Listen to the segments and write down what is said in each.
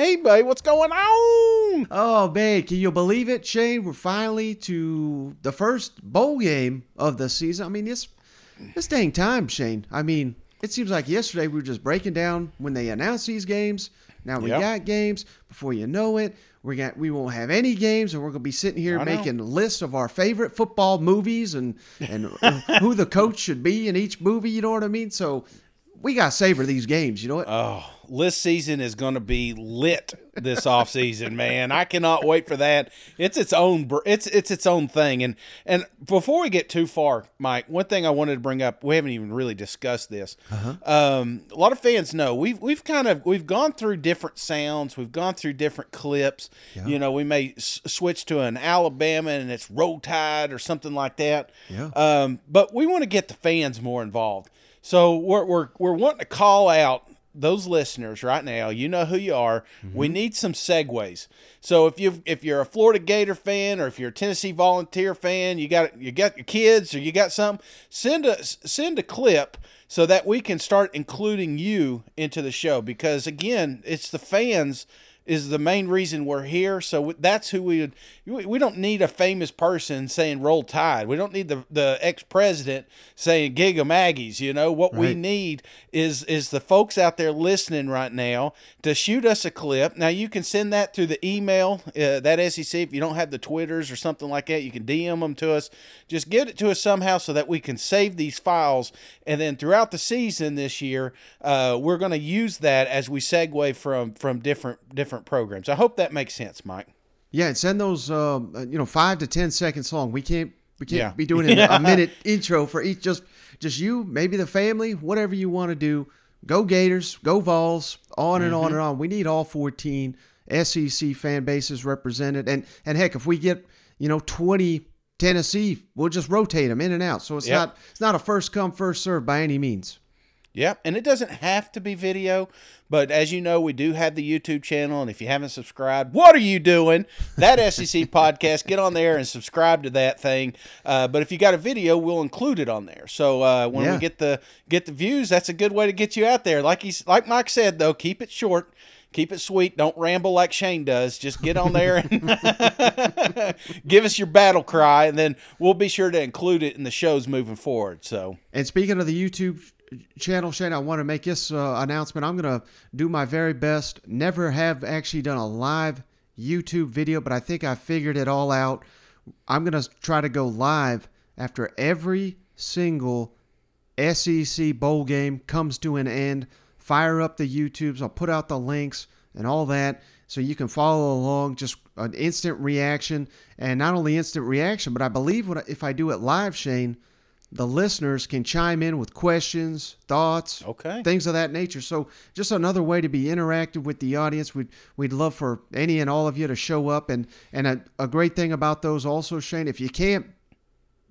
hey, babe, what's going on? Oh man, can you believe it, Shane? We're finally to the first bowl game of the season. I mean, it's it's dang time, Shane. I mean, it seems like yesterday we were just breaking down when they announced these games. Now we Yep. got games. Before you know it, we got we won't have any games, and we're gonna be sitting here I know. making lists of our favorite football movies and and who the coach should be in each movie. You know what I mean? So we gotta savor these games. You know what? Oh, list season is going to be lit this off season, man. I cannot wait for that. It's its own it's it's its own thing. And and before we get too far, Mike, one thing I wanted to bring up, we haven't even really discussed this. Um, a lot of fans know we've we've kind of we've gone through different sounds, we've gone through different clips. You know, we may s- switch to an Alabama and it's Roll Tide or something like that. Yeah. Um, but we want to get the fans more involved. So we're, we're, we're wanting to call out those listeners right now. You know who you are. Mm-hmm. We need some segues. So if you if you're a Florida Gator fan or if you're a Tennessee Volunteer fan, you got you got your kids or you got something, send a send a clip so that we can start including you into the show because again, it's the fans is the main reason we're here. So that's who we would. we- don't need a famous person saying "Roll Tide." We don't need the the ex president saying "Gig 'em Aggies." You know what we need is is the folks out there listening right now to shoot us a clip. Now you can send that through the email uh, that SEC. If you don't have the Twitters or something like that, you can DM them to us. Just get it to us somehow so that we can save these files, and then throughout the season this year, uh, we're going to use that as we segue from from different different programs. I hope that makes sense, Mike. Yeah, and send those um, uh, you know five to ten seconds long. We can't we can't Yeah. be doing a, a minute intro for each. Just just you, maybe the family, whatever you want to do. Go Gators, go Vols, on and Mm-hmm. on and on. We need all fourteen SEC fan bases represented, and and heck, if we get you know twenty Tennessee, we'll just rotate them in and out. So it's Yep. not it's not a first come first serve by any means. Yep, and it doesn't have to be video, but as you know, we do have the YouTube channel, and if you haven't subscribed, what are you doing? That SEC podcast, get on there and subscribe to that thing. Uh, but if you got a video, we'll include it on there. So uh, when Yeah. we get the get the views, that's a good way to get you out there. Like he's like Mike said, though, keep it short. Keep it sweet. Don't ramble like Shane does. Just get on there and give us your battle cry, and then we'll be sure to include it in the shows moving forward. So And speaking of the YouTube channel, Shane, I want to make this uh, announcement. I'm going to do my very best. Never have actually done a live YouTube video, but I think I figured it all out. I'm going to try to go live after every single SEC bowl game comes to an end. Fire up the YouTubes. I'll put out the links and all that so you can follow along. Just an instant reaction, and not only instant reaction, but I believe what if I do it live, Shane, the listeners can chime in with questions, thoughts, Okay. things of that nature. So just another way to be interactive with the audience. We'd we'd love for any and all of you to show up, and and a, a great thing about those also, Shane, if you can't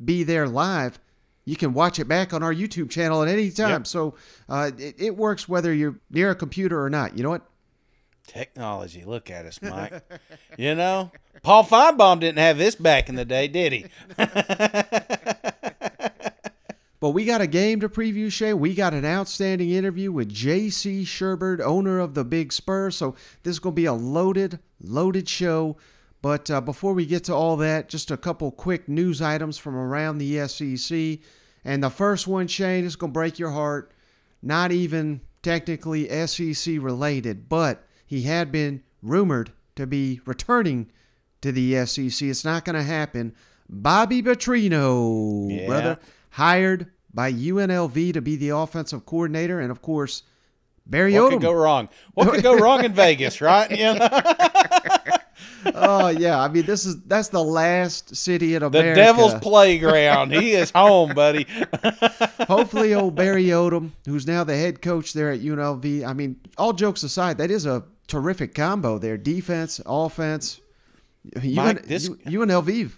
be there live, you can watch it back on our YouTube channel at any time. Yep. So uh, it, it works whether you're near a computer or not. You know what? Technology, look at us, Mike. you know, Paul Finebaum didn't have this back in the day, did he? But we got a game to preview, Shay. We got an outstanding interview with J.C. Shurburtt, owner of the Big Spur. So this is going to be a loaded, loaded show. But uh, before we get to all that, just a couple quick news items from around the SEC. And the first one, Shane, is going to break your heart. Not even technically SEC related, but he had been rumored to be returning to the SEC. It's not going to happen. Bobby Petrino, Yeah. brother, hired by UNLV to be the offensive coordinator, and of course, Barry What could go wrong? What could go wrong in Vegas, right? You know? oh yeah, I mean this is that's the last city in America. The devil's playground. He is home, buddy. Hopefully, old Barry Odom, who's now the head coach there at UNLV. I mean, all jokes aside, that is a terrific combo there: defense, offense. UN, Mike, this- UNLV.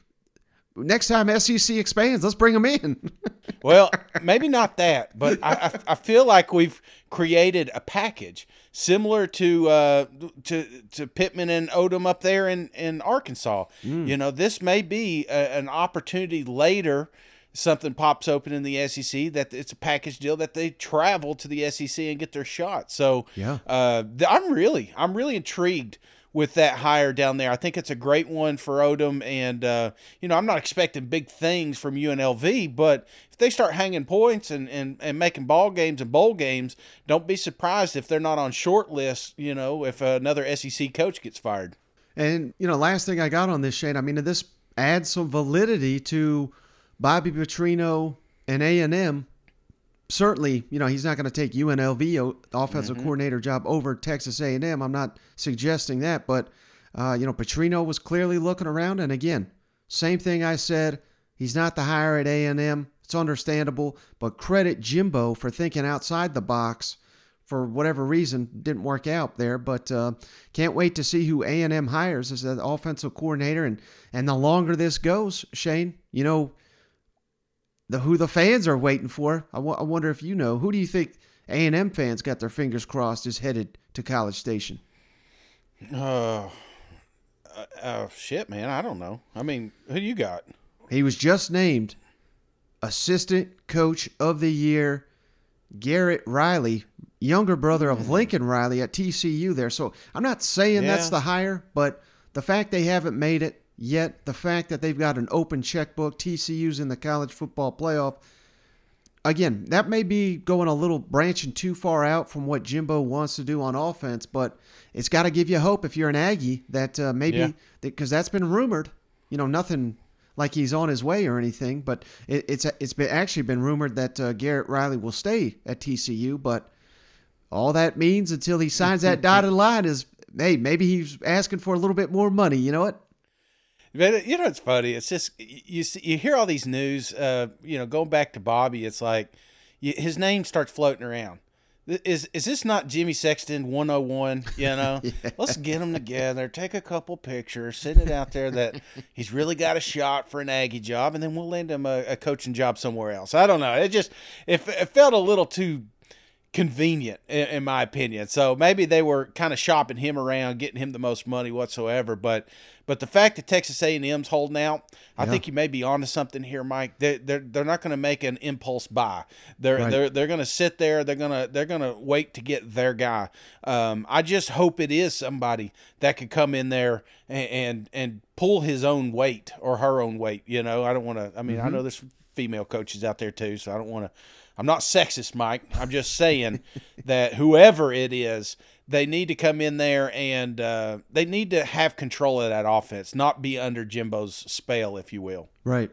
Next time SEC expands, let's bring them in. Well, maybe not that, but I, I, I feel like we've created a package similar to uh, to to Pittman and Odom up there in in Arkansas. You know, this may be a, an opportunity later. Something pops open in the SEC that it's a package deal that they travel to the SEC and get their shot. So Yeah. uh, I'm really I'm really intrigued with that hire down there. I think it's a great one for Odom, and uh, you know I'm not expecting big things from UNLV, but if they start hanging points and, and, and making ball games and bowl games, don't be surprised if they're not on short lists. You know, if another SEC coach gets fired. And you know, last thing I got on this, Shane. I mean, this adds some validity to Bobby Petrino and A and M. Certainly, you know, he's not going to take UNLV o- offensive coordinator job over Texas A&M. I'm not suggesting that, but uh, you know, Petrino was clearly looking around, and again, same thing I said. He's not the hire at A and M. It's understandable, but credit Jimbo for thinking outside the box for whatever reason didn't work out there but uh, can't wait to see who a&m hires as the offensive coordinator and and the longer this goes shane you know the who the fans are waiting for. I wonder if you know. Who do you think a&m fans got their fingers crossed is headed to college station? Uh, uh, uh, shit, man, I don't know. I mean, who you got? he was just named assistant coach of the year garrett riley younger brother of lincoln riley at tcu there. So i'm not saying that's the hire but the fact they haven't made it yet the fact that they've got an open checkbook tcu's in the college football playoff again that may be going a little branching too far out from what jimbo wants to do on offense but it's got to give you hope if you're an aggie that uh, maybe Yeah. because that's been rumored you know nothing like he's on his way or anything but it, it's it's been actually been rumored that uh, garrett riley will stay at tcu but all that means until he signs that dotted line is hey maybe he's asking for a little bit more money you know what But you know it's funny. It's just you see, you hear all these news. Uh, you know, going back to Bobby, it's like you, his name starts floating around. Is is this not Jimmy Sexton 101? You know, let's get them together, take a couple pictures, send it out there that he's really got a shot for an Aggie job, and then we'll land him a, a coaching job somewhere else. I don't know. It just it, it felt a little too convenient in, in my opinion. So maybe they were kind of shopping him around, getting him the most money whatsoever. But but the fact that Texas A&M's holding out, I think you may be onto something here, Mike. They they're they're not going to make an impulse buy. They're Right. they're they're going to sit there. They're gonna they're gonna wait to get their guy. Um, I just hope it is somebody that could come in there and and, and pull his own weight or her own weight. You know, I don't want to. I mean, I know there's female coaches out there too, so I don't want to. I'm not sexist, Mike. I'm just saying that whoever it is, they need to come in there and uh, they need to have control of that offense, not be under Jimbo's spell, if you will. Right.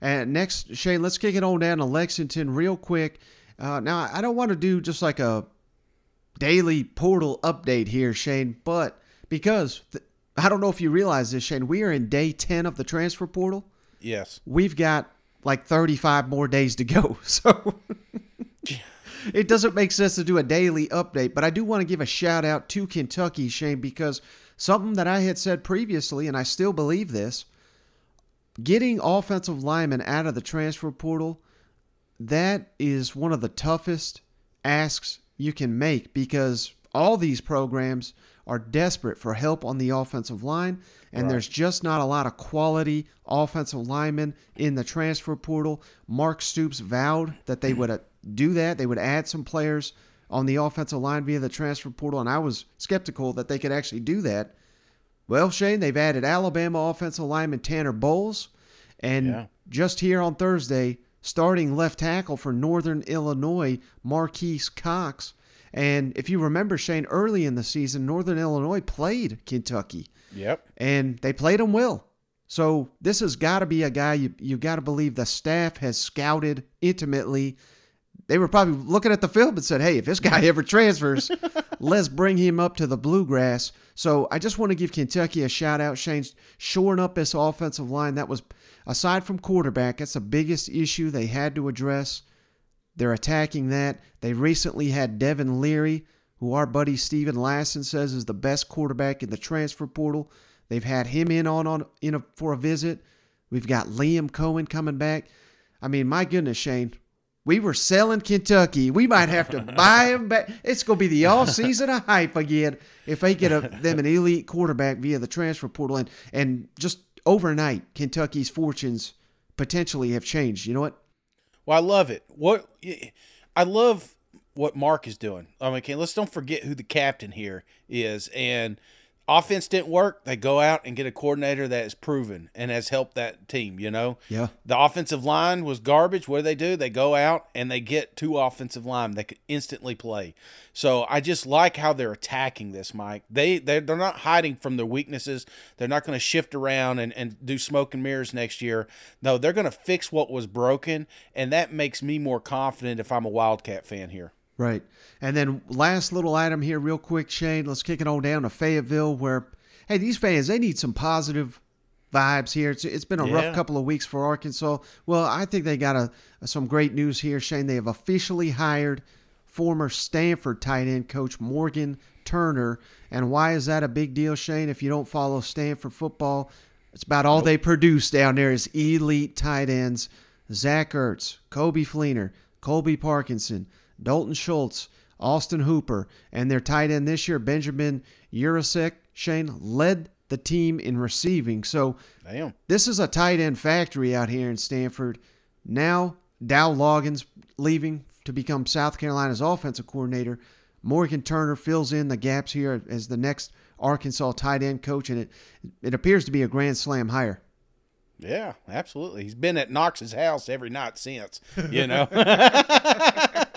And next, Shane, let's kick it on down to Lexington real quick. Uh, now, I don't want to do just like a daily portal update here, Shane, but because th- I don't know if you realize this, Shane, we are in day 10 of the transfer portal. Yes. We've got like 35 more days to go. So it doesn't make sense to do a daily update, but I do want to give a shout out to Kentucky, Shane, because something that I had said previously, and I still believe this getting offensive linemen out of the transfer portal, that is one of the toughest asks you can make because all these programs are desperate for help on the offensive line, and there's just not a lot of quality offensive linemen in the transfer portal. Mark Stoops vowed that they would uh, do that, they would add some players on the offensive line via the transfer portal, and I was skeptical that they could actually do that. Well, Shane, they've added Alabama offensive lineman Tanner Bowles, and Yeah. just here on Thursday, starting left tackle for Northern Illinois, Marquise Cox. And if you remember, Shane, early in the season, Northern Illinois played Kentucky, Yep. and they played him well. So this has got to be a guy you you got to believe the staff has scouted intimately. They were probably looking at the film and said, "Hey, if this guy ever transfers, let's bring him up to the bluegrass." So I just want to give Kentucky a shout out. Shane's shoring up this offensive line. That was aside from quarterback, that's the biggest issue they had to address. They're attacking that. They recently had Devin Leary, who our buddy Steven Lassan says is the best quarterback in the transfer portal. They've had him in on, on in a, for a visit. We've got Liam Coen coming back. I mean, my goodness, Shane, we were selling Kentucky. We might have to buy him back. It's going to be the all season of hype again if they get a, them an elite quarterback via the transfer portal. And, and just overnight, Kentucky's fortunes potentially have changed. You know what? Well, I love it. What I love what Mark is doing. I mean, okay, let's don't forget who the captain here is. And offense didn't work, they go out and get a coordinator that is proven and has helped that team, you know? Yeah. The offensive line was garbage. What do they do? They go out and they get two offensive line that could instantly play. So I just like how they're attacking this, Mike. They they're, they're not hiding from their weaknesses. They're not going to shift around and, and do smoke and mirrors next year. No, they're going to fix what was broken, and that makes me more confident if I'm a Wildcat fan here. Right. And then last little item here, real quick, Shane. Let's kick it on down to Fayetteville, where hey, these fans they need some positive vibes here. It's, it's been a yeah. rough couple of weeks for Arkansas. Well, I think they got a, some great news here, Shane. They have officially hired former Stanford tight end coach Morgan Turner. And why is that a big deal, Shane? If you don't follow Stanford football, it's about all nope. they produce down there is elite tight ends. Zach Ertz, Coby Fleener, Colby Parkinson, Dalton Schultz, Austin Hooper, and their tight end this year, Benjamin Yurosek, Shane, led the team in receiving. So Damn. this is a tight end factory out here in Stanford. Now Dow Loggains leaving to become South Carolina's offensive coordinator. Morgan Turner fills in the gaps here as the next Arkansas tight end coach, and it it appears to be a grand slam hire. Yeah, absolutely. He's been at Knox's house every night since, you know.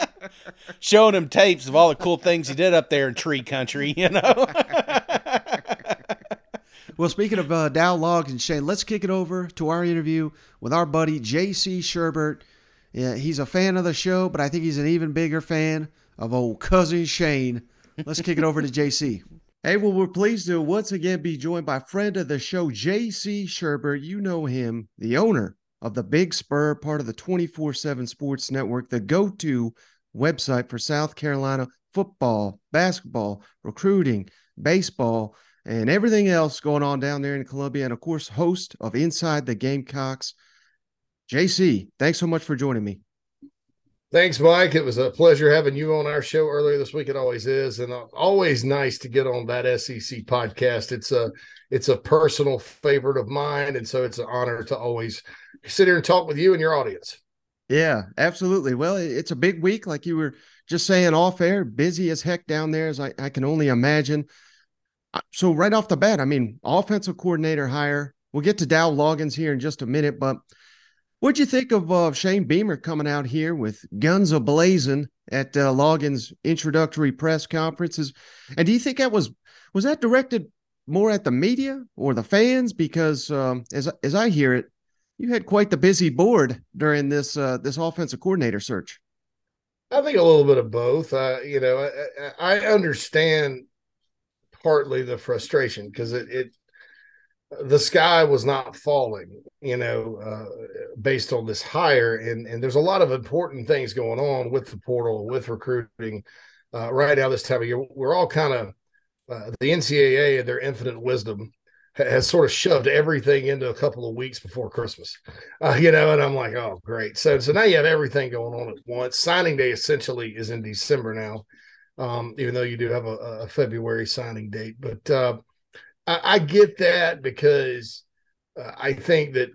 showing him tapes of all the cool things he did up there in tree country, you know. well, speaking of uh, Dow Loggains Shane, let's kick it over to our interview with our buddy J.C. Shurburtt. Yeah, he's a fan of the show, but I think he's an even bigger fan of old cousin Shane. Let's kick it over to JC. Hey, well, we're pleased to once again be joined by friend of the show, JC Shurburtt. You know him, the owner of the Big Spur, part of the 24 7 Sports Network, the go to website for South Carolina football, basketball, recruiting, baseball, and everything else going on down there in Columbia. And of course, host of Inside the Gamecocks. JC, thanks so much for joining me. Thanks, Mike. It was a pleasure having you on our show earlier this week. It always is, and always nice to get on that SEC podcast. It's a it's a personal favorite of mine, and so it's an honor to always sit here and talk with you and your audience. Yeah, absolutely. Well, it's a big week, like you were just saying off air, busy as heck down there, as I, I can only imagine. Uh, so, right off the bat, I mean, offensive coordinator hire. We'll get to Dow Loggains here in just a minute, but what'd you think of uh, Shane Beamer coming out here with guns a blazing at uh, Loggains' introductory press conferences? And do you think that was was that directed more at the media or the fans? Because um, as as I hear it, you had quite the busy board during this uh, this offensive coordinator search. I think a little bit of both. Uh, you know, I, I understand partly the frustration because it, it the sky was not falling, you know, uh, based on this hire, and and there's a lot of important things going on with the portal, with recruiting, uh, right now this time of year. We're all kind of uh, the NCAA and their infinite wisdom has sort of shoved everything into a couple of weeks before Christmas, uh, you know, and I'm like, oh, great. So, so now you have everything going on at once. Signing day essentially is in December now, um, even though you do have a, a February signing date. But uh, I, I, get that because uh, I think that,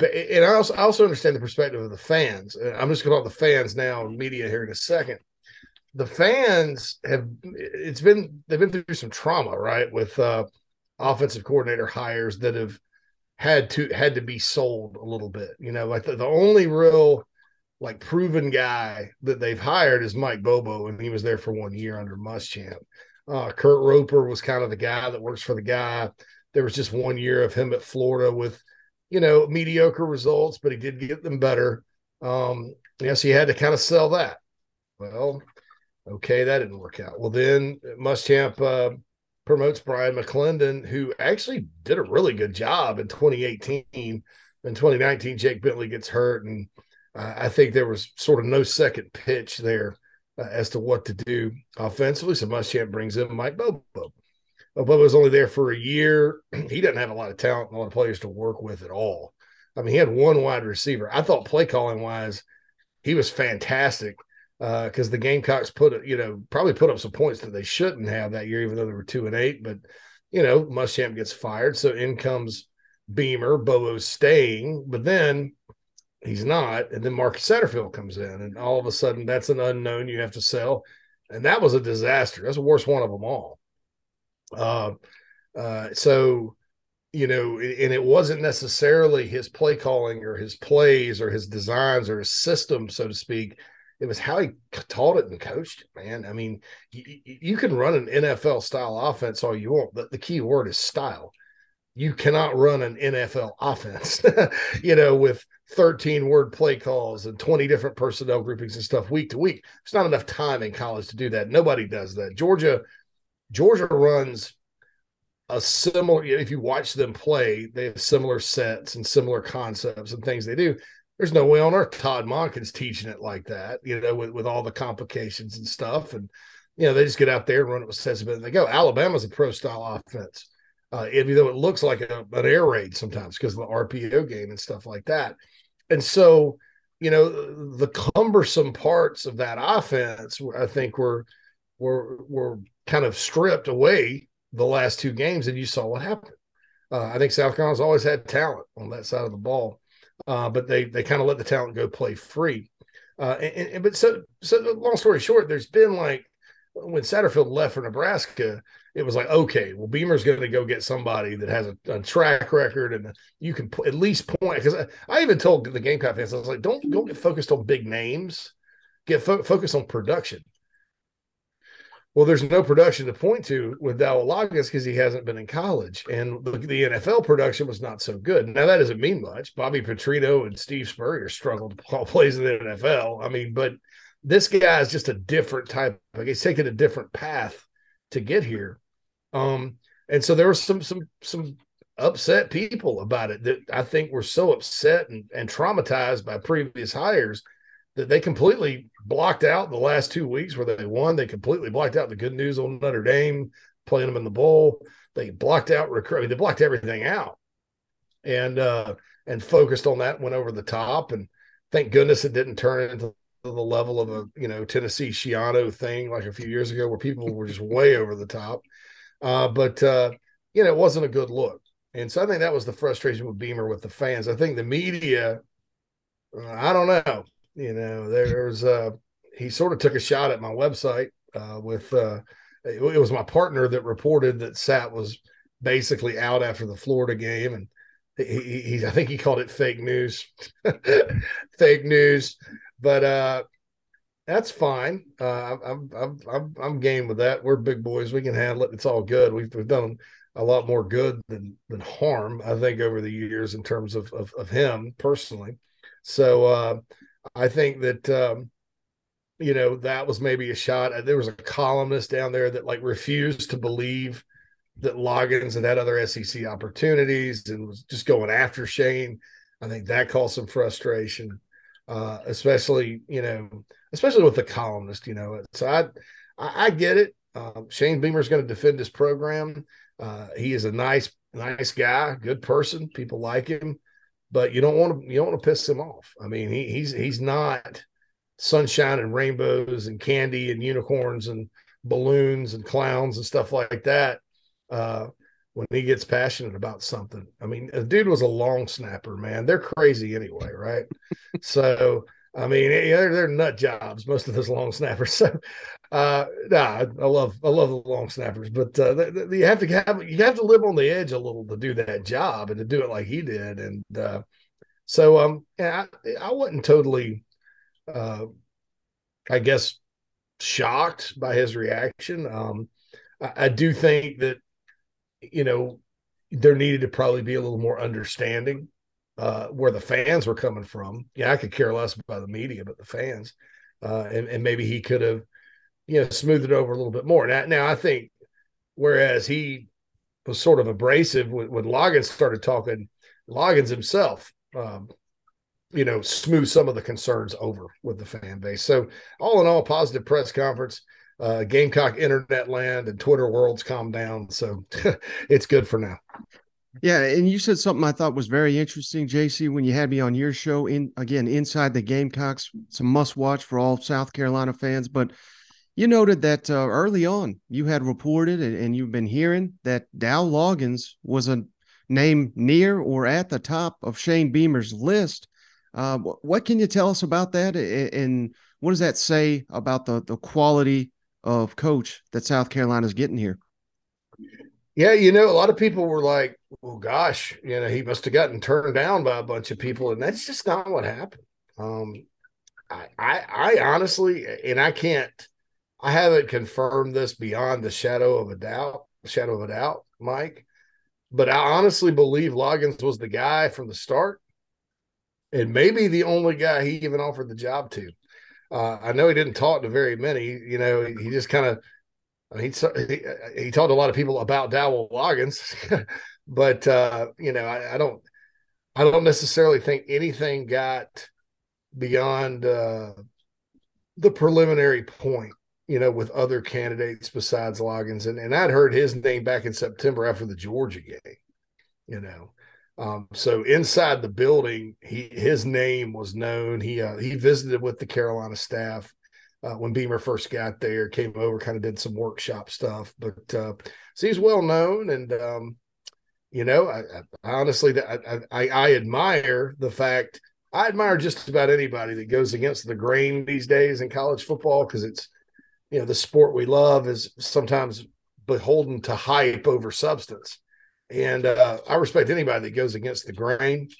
and I also, I also understand the perspective of the fans. Uh, I'm just going to talk the fans now, media here in a second. The fans have, it's been, they've been through some trauma, right? With, uh, offensive coordinator hires that have had to had to be sold a little bit. You know, like the, the only real like proven guy that they've hired is Mike Bobo, and he was there for one year under Muschamp. Uh, Kurt Roper was kind of the guy that works for the guy. There was just one year of him at Florida with, you know, mediocre results, but he did get them better. Um, yes, he had to kind of sell that. Well, okay, that didn't work out. Well, then Muschamp uh, promotes Brian McClendon, who actually did a really good job in 2018. In 2019, Jake Bentley gets hurt, and uh, I think there was sort of no second pitch there uh, as to what to do offensively. So Muschamp brings in Mike Bobo. Bobo was only there for a year. he doesn't have a lot of talent, a lot of players to work with at all. I mean, he had one wide receiver. I thought play calling wise, he was fantastic because uh, the Gamecocks put you know probably put up some points that they shouldn't have that year, even though they were two and eight. But you know, Muschamp gets fired, so in comes Beamer. Bobo's staying, but then he's not, and then Marcus Satterfield comes in, and all of a sudden that's an unknown you have to sell, and that was a disaster. That's the worst one of them all. Uh, uh, so you know, and it wasn't necessarily his play calling or his plays or his designs or his system, so to speak. It was how he taught it and coached it, man. I mean, you, you can run an NFL style offense all you want, but the key word is style. You cannot run an NFL offense, you know, with 13 word play calls and 20 different personnel groupings and stuff week to week. There's not enough time in college to do that. Nobody does that. Georgia, Georgia runs a similar if you watch them play they have similar sets and similar concepts and things they do there's no way on earth todd monken's teaching it like that you know with, with all the complications and stuff. And you know they just get out there and run it with sensibility they go alabama's a pro style offense uh, even though it looks like a, an air raid sometimes because of the rpo game and stuff like that. And so you know the cumbersome parts of that offense i think were were were kind of stripped away the last two games, and you saw what happened. Uh, I think South Carolina's always had talent on that side of the ball, uh, but they they kind of let the talent go play free. Uh, and, and, but so so long story short, there's been like when Satterfield left for Nebraska, it was like okay, well Beamer's going to go get somebody that has a, a track record and you can p- at least point because I, I, even told the Gamecock fans I was like, don't don't get focused on big names, get fo- focused on production. Well, there's no production to point to with Dowell Loggains because he hasn't been in college, and the, the, NFL production was not so good. Now that doesn't mean much. Bobby Petrino and Steve Spurrier struggled call plays in the NFL. I mean, but this guy is just a different type. Like he's taken a different path to get here, um, and so there were some some some upset people about it that I think were so upset and, and traumatized by previous hires they completely blocked out the last two weeks where they won. They completely blocked out the good news on Notre Dame playing them in the bowl. They blocked out recruiting. They blocked everything out, and uh, and focused on that. Went over the top, and thank goodness it didn't turn into the level of a you know Tennessee Schiano thing like a few years ago where people were just way over the top. Uh, but uh, you know it wasn't a good look, and so I think that was the frustration with Beamer with the fans. I think the media. Uh, I don't know you know, there's uh he sort of took a shot at my website uh with uh it, it was my partner that reported that Sat was basically out after the Florida game and he, he, I think he called it fake news, fake news, but uh, that's fine. Uh, I'm, I'm, I'm, I'm game with that. We're big boys. We can handle it. It's all good. We've, we've done a lot more good than, than harm, I think, over the years in terms of, of, of him personally. So, uh, I think that um, you know that was maybe a shot. There was a columnist down there that like refused to believe that Loggains had had other SEC opportunities and was just going after Shane. I think that caused some frustration, uh, especially you know, especially with the columnist. You know, so I I, I get it. Um, Shane Beamer is going to defend his program. Uh, he is a nice nice guy, good person. People like him but you don't want to you don't want to piss him off. I mean, he, he's he's not sunshine and rainbows and candy and unicorns and balloons and clowns and stuff like that. Uh, when he gets passionate about something, I mean, a dude was a long snapper, man. They're crazy anyway, right? so I mean, they're, they're nut jobs, most of those long snappers. So, uh, nah, I love, I love the long snappers, but uh, you have to have, you have to live on the edge a little to do that job and to do it like he did. And uh, so, um, I, I wasn't totally, uh, I guess, shocked by his reaction. Um, I, I do think that, you know, there needed to probably be a little more understanding uh, where the fans were coming from. Yeah, I could care less about the media, but the fans, uh, and, and maybe he could have, you know, smoothed it over a little bit more. Now, now I think, whereas he was sort of abrasive when, when Loggains started talking, Loggains himself, um, you know, smooth some of the concerns over with the fan base. So, all in all, positive press conference. Uh, Gamecock internet land and Twitter worlds calm down. So it's good for now. Yeah, and you said something I thought was very interesting, JC, when you had me on your show. In again, inside the Gamecocks, it's a must watch for all South Carolina fans. But you noted that uh, early on you had reported and, and, you've been hearing that Dow Loggains was a name near or at the top of Shane Beamer's list. Uh, what can you tell us about that, and what does that say about the the quality of coach that South Carolina is getting here? Yeah, you know, a lot of people were like, "Well, gosh, you know, he must have gotten turned down by a bunch of people," and that's just not what happened. Um, I, I, I honestly, and I can't, I haven't confirmed this beyond the shadow of a doubt, shadow of a doubt, Mike. But I honestly believe Loggains was the guy from the start, and maybe the only guy he even offered the job to. Uh, I know he didn't talk to very many. You know, he, he just kind of he, he, he talked a lot of people about Dowell Loggains, but uh, you know, I, I, don't I don't necessarily think anything got beyond uh, the preliminary point. You know, with other candidates besides Loggains, and and I'd heard his name back in September after the Georgia game. You know, um, so inside the building, he his name was known. He uh, he visited with the Carolina staff uh, when Beamer first got there, came over, kind of did some workshop stuff. But uh, so he's well known, and um, you know, I, I honestly, I, I, I admire the fact. I admire just about anybody that goes against the grain these days in college football because it's, you know, the sport we love is sometimes beholden to hype over substance. And uh, I respect anybody that goes against the grain.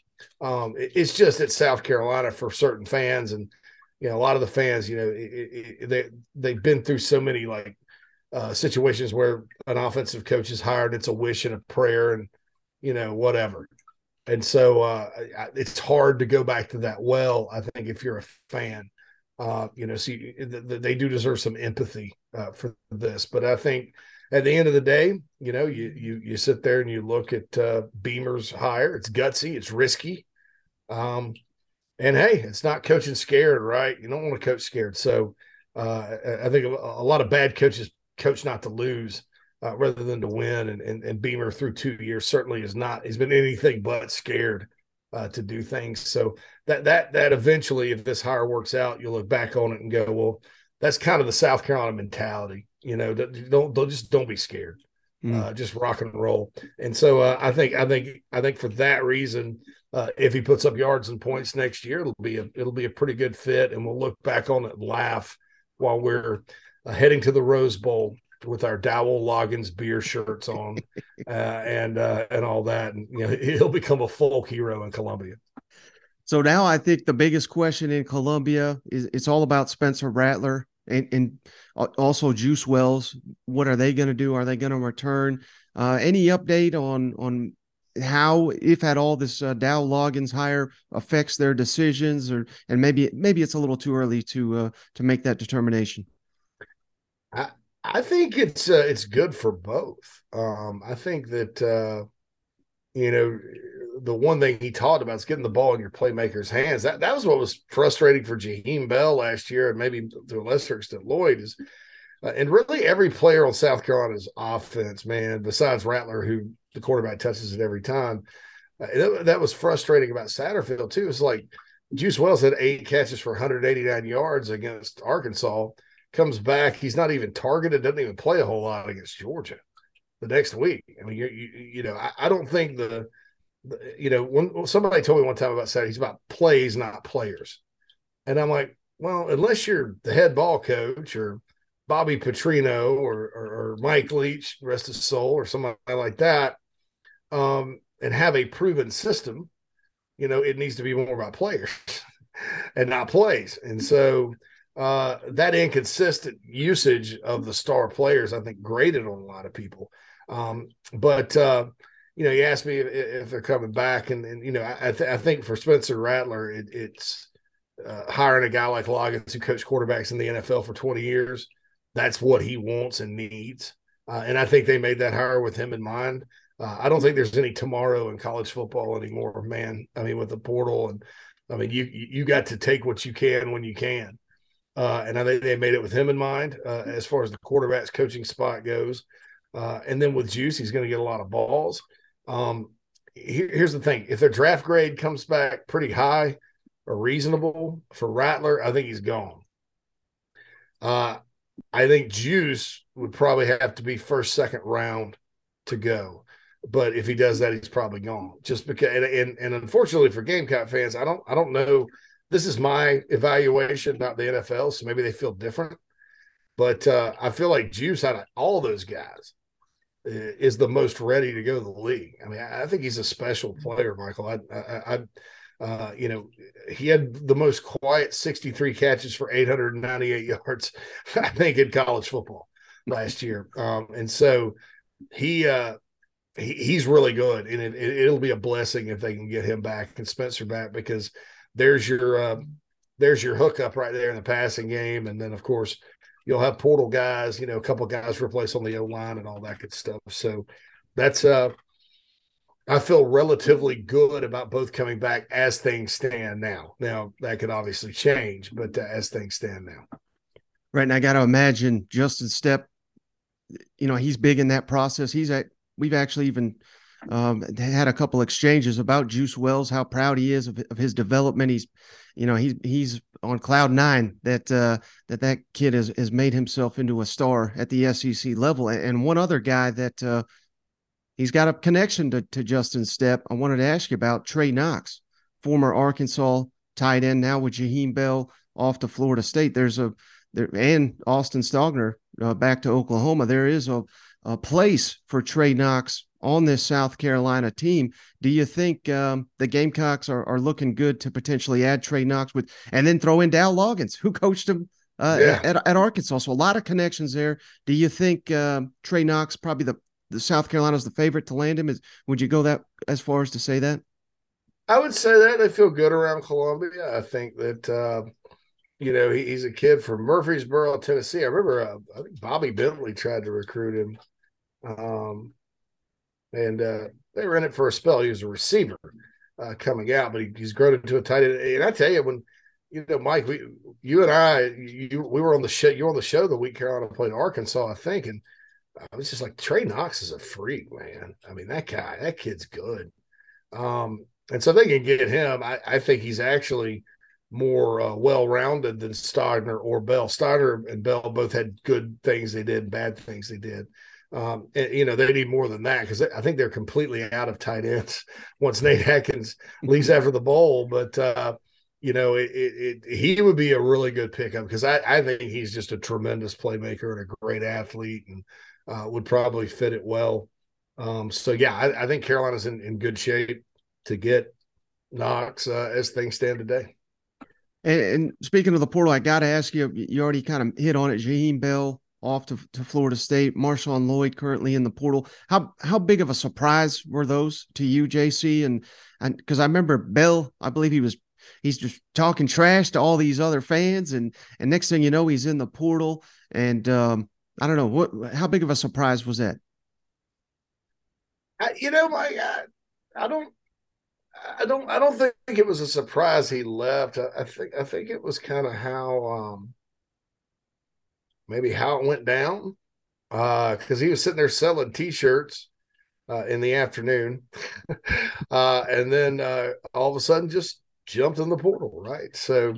Um, it, it's just at South Carolina for certain fans, and you know, a lot of the fans, you know, it, it, they they've been through so many like uh, situations where an offensive coach is hired, it's a wish and a prayer, and you know, whatever. And so uh, it's hard to go back to that well. I think if you're a fan, uh, you know, see, they do deserve some empathy uh, for this. But I think at the end of the day, you know, you you you sit there and you look at uh, Beamer's hire. It's gutsy, it's risky. Um, and hey, it's not coaching scared, right? You don't want to coach scared. So uh, I think a, lot of bad coaches coach not to lose uh, rather than to win. And, and, and Beamer through two years certainly is not. He's been anything but scared uh, to do things. So that that that eventually, if this hire works out, you'll look back on it and go, well, that's kind of the South Carolina mentality. You know, don't don't just don't be scared. Mm. Uh, just rock and roll. And so uh, I think I think I think for that reason, uh, if he puts up yards and points next year, it'll be a it'll be a pretty good fit, and we'll look back on it and laugh while we're uh, heading to the Rose Bowl with our Dowell Loggains beer shirts on, uh, and uh, and all that, and you know he'll become a folk hero in Columbia. So now I think the biggest question in Columbia is it's all about Spencer Rattler and, and also Juice Wells. What are they going to do? Are they going to return? Uh, any update on on how, if at all, this uh, Dow Loggains hire affects their decisions, or and maybe maybe it's a little too early to uh, to make that determination. I I think it's uh, it's good for both. Um, I think that uh, you know the one thing he talked about is getting the ball in your playmakers' hands. That that was what was frustrating for Jaheim Bell last year, and maybe to a lesser extent Lloyd is. Uh, and really, every player on South Carolina's offense, man, besides Rattler, who the quarterback touches it every time. Uh, that, that, was frustrating about Satterfield too. It's like Juice Wells had eight catches for 189 yards against Arkansas. Comes back, he's not even targeted. Doesn't even play a whole lot against Georgia the next week. I mean, you you, you know, I, I, don't think the, the, you know, when somebody told me one time about Saturday, he's about plays, not players, and I'm like, well, unless you're the head ball coach or Bobby Petrino or, or, or Mike Leach, rest his soul, or somebody like that, um, and have a proven system, you know, it needs to be more about players and not plays. And so uh, that inconsistent usage of the star players, I think, grated on a lot of people. Um, but uh, you know, you asked me if, if, they're coming back, and, and you know, I, th- I think for Spencer Rattler, it, it's uh, hiring a guy like Loggains who coached quarterbacks in the NFL for 20 years. That's what he wants and needs. Uh, and I think they made that hire with him in mind. Uh, I don't think there's any tomorrow in college football anymore, man. I mean, with the portal and I mean, you you got to take what you can when you can, uh, and I think they made it with him in mind uh, as far as the quarterback's coaching spot goes. Uh, and then with Juice, he's going to get a lot of balls. Um, here, here's the thing: if their draft grade comes back pretty high or reasonable for Rattler, I think he's gone. Uh, I think Juice would probably have to be first, second round to go. But if he does that, he's probably gone. Just because, and, and, and unfortunately for Gamecock fans, I don't I don't know. This is my evaluation, not the NFL, so maybe they feel different. But uh, I feel like Juice out of all those guys is the most ready to go to the league. I mean, I think he's a special player, Michael. I, I, I uh, you know, he had the most quiet 63 catches for 898 yards, I think, in college football last year. Um, and so he, uh, he, he's really good, and it, it, will be a blessing if they can get him back and Spencer back because there's your uh, there's your hookup right there in the passing game, and then of course you'll have portal guys, you know, a couple guys replace on the O line and all that good stuff. So that's uh I feel relatively good about both coming back as things stand now. Now that could obviously change, but uh, as things stand now. Right, and I got to imagine Justin Stepp, You know, he's big in that process. He's at. We've actually even um, had a couple exchanges about Juice Wells, how proud he is of, of his development. He's, you know, he's he's on cloud nine that uh, that that kid has has made himself into a star at the SEC level. And one other guy that uh, he's got a connection to, to Justin Stepp. I wanted to ask you about Trey Knox, former Arkansas tight end, now with Jaheim Bell off to Florida State. There's a there and Austin Stogner uh, back to Oklahoma. There is a a place for Trey Knox on this South Carolina team. Do you think um, the Gamecocks are, are looking good to potentially add Trey Knox with, and then throw in Dowell Loggains, who coached him uh, yeah. at, at Arkansas? So a lot of connections there. Do you think um, Trey Knox probably the the South Carolina's the favorite to land him? Is would you go that as far as to say that? I would say that they feel good around Columbia. I think that. Uh you know, he, he's a kid from Murfreesboro, Tennessee. I remember uh, I think Bobby Bentley tried to recruit him um, and uh, they were in it for a spell. He was a receiver uh, coming out, but he, he's grown into a tight end. And I tell you, when you know, Mike, we, you and I, you, we were on the show. You were on the show the week Carolina played Arkansas, I think, and I was just like, Trey Knox is a freak, man. I mean, that guy, that kid's good. Um, and so they can get him. I, I think he's actually more uh, well-rounded than Stogner or Bell. Stogner and Bell both had good things they did, bad things they did. Um, and, you know, they need more than that because I think they're completely out of tight ends once Nate Adkins leaves after the bowl. But, uh, you know, it, it, it, he would be a really good pickup because I, I think he's just a tremendous playmaker and a great athlete and uh, would probably fit it well. Um, so, yeah, I, I, think Carolina's in, in good shape to get Knox uh, as things stand today. And, and, speaking of the portal, I got to ask you, you already kind of hit on it. Jaheim Bell off to, to Florida State. Marshawn Lloyd currently in the portal. How how big of a surprise were those to you, JC? And and because I remember Bell, I believe he was he's just talking trash to all these other fans, and and next thing you know, he's in the portal. And um, I don't know what how big of a surprise was that? I, you know, I, I don't. I don't. I don't think it was a surprise he left. I, I think. I think it was kind of how um, maybe how it went down because uh, he was sitting there selling t-shirts uh, in the afternoon uh, and then all of a sudden just jumped in the portal right? So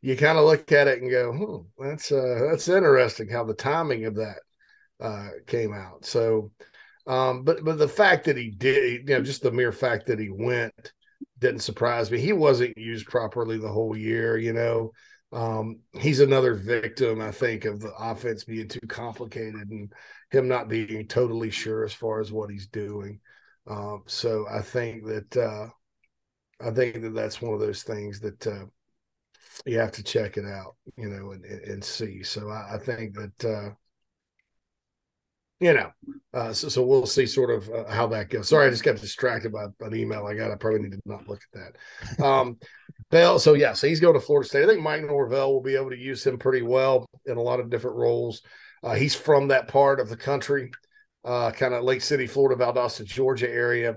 you kind of look at it and go hmm, that's that's interesting how the timing of that came out. So um, but but the fact that he did you know just the mere fact that he went didn't surprise me. He wasn't used properly the whole year you know um, he's another victim, I think, of the offense being too complicated and him not being totally sure as far as what he's doing. Um, so I think that uh, I think that that's one of those things that uh, you have to check it out, you know, and, and see. So I, I think that uh, you know, uh, so, so we'll see sort of uh, how that goes. Sorry, I just got distracted by an email I got. I probably need to not look at that. Um, Bell, so yeah, so he's going to Florida State. I think Mike Norvell will be able to use him pretty well in a lot of different roles. Uh, he's from that part of the country, uh, kind of Lake City, Florida, Valdosta, Georgia area.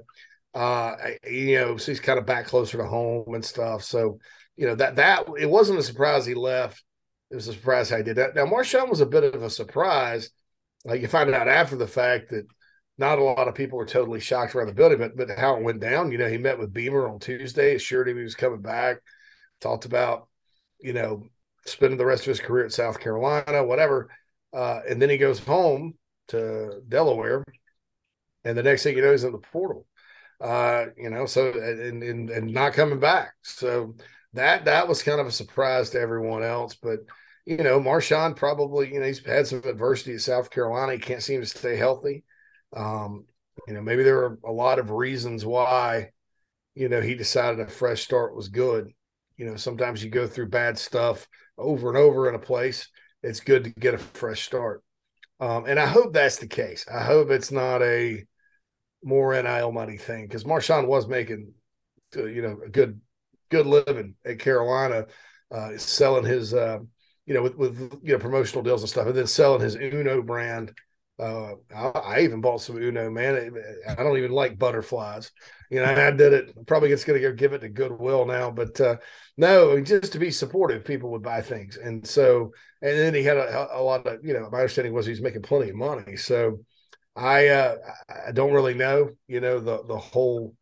Uh, you know, so he's kind of back closer to home and stuff. So, you know, that that it wasn't a surprise he left. It was a surprise how he did that. Now, Marshawn was a bit of a surprise. Like you find out after the fact that not a lot of people were totally shocked around the building, but but how it went down. You know, he met with Beamer on Tuesday, assured him he was coming back, talked about, you know, spending the rest of his career at South Carolina, whatever. Uh, and then he goes home to Delaware, and the next thing you know, he's in the portal. Uh, you know, so and, and and not coming back. So that that was kind of a surprise to everyone else. But you know, Marshawn probably, you know, he's had some adversity at South Carolina. He can't seem to stay healthy. Um, you know, maybe there are a lot of reasons why, you know, he decided a fresh start was good. You know, sometimes you go through bad stuff over and over in a place. It's good to get a fresh start. Um, and I hope that's the case. I hope it's not a more NIL money thing because Marshawn was making, uh, you know, a good good living at Carolina, uh, selling his, uh, you know, with, with you know promotional deals and stuff, and then selling his Uno brand uh, I, I, even bought some Uno, man. I don't even like butterflies. You know, I did it. Probably it's going to go give it to Goodwill now, but uh, no, just to be supportive, people would buy things, and so and then he had a, a lot of you know. My understanding was he's making plenty of money, so I uh, I don't really know, you know, the the whole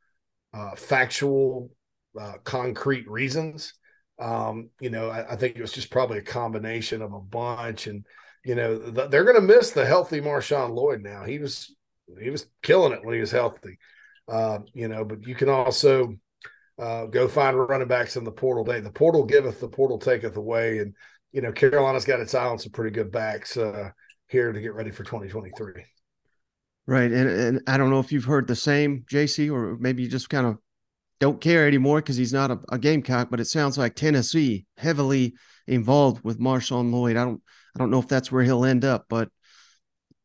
uh, factual, uh, concrete reasons. Um, you know, I, I think it was just probably a combination of a bunch and you know, they're going to miss the healthy Marshawn Lloyd now. He was he was killing it when he was healthy. Uh, you know, but you can also uh, go find running backs in the portal day. The portal giveth, the portal taketh away, and you know Carolina's got its eye on some pretty good backs uh, here to get ready for 2023. Right, and and I don't know if you've heard the same, JC, or maybe you just kind of don't care anymore because he's not a, a Gamecock. But it sounds like Tennessee heavily involved with Marshawn Lloyd. I don't I don't know if that's where he'll end up, but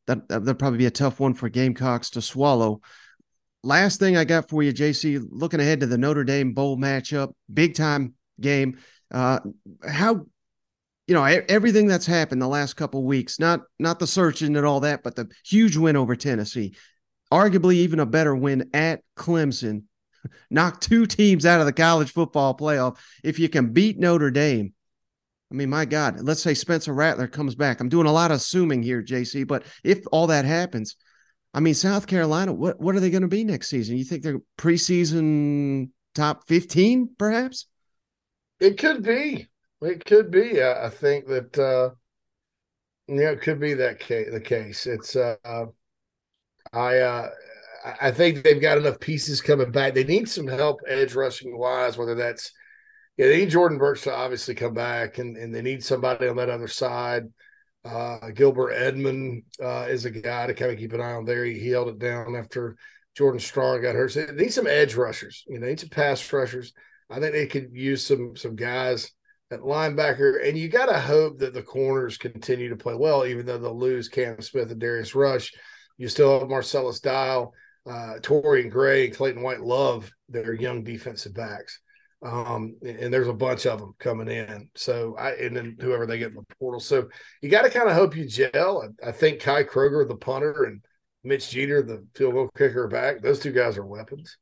that that'll probably be a tough one for Gamecocks to swallow. Last thing I got for you, JC, looking ahead to the Notre Dame bowl matchup, big time game. Uh, how you know everything that's happened the last couple weeks, not not the searching and all that, but the huge win over Tennessee, arguably even a better win at Clemson, knock two teams out of the college football playoff. If you can beat Notre Dame, I mean, my God, let's say Spencer Rattler comes back. I'm doing a lot of assuming here, JC, but if all that happens, I mean, South Carolina, what what are they going to be next season? You think they're preseason top 15, perhaps? It could be. It could be. I, think that uh yeah, it could be that case, the case. It's uh I uh I think they've got enough pieces coming back. They need some help edge rushing wise, whether that's yeah, they need Jordan Burch to obviously come back, and, and they need somebody on that other side. Uh, Gilbert Edmond uh, is a guy to kind of keep an eye on there. He, he held it down after Jordan Strong got hurt. So they need some edge rushers. You know, they need some pass rushers. I think they could use some some guys at linebacker, and you got to hope that the corners continue to play well, even though they'll lose Cam Smith and Darius Rush. You still have Marcellus Dial, uh, Torian Gray, and Clayton White love their young defensive backs um, and there's a bunch of them coming in. So I and then whoever they get in the portal. So you got to kind of hope you gel. I, I, think Kai Kroeger, the punter, and Mitch Jeter, the field goal kicker, back. Those two guys are weapons.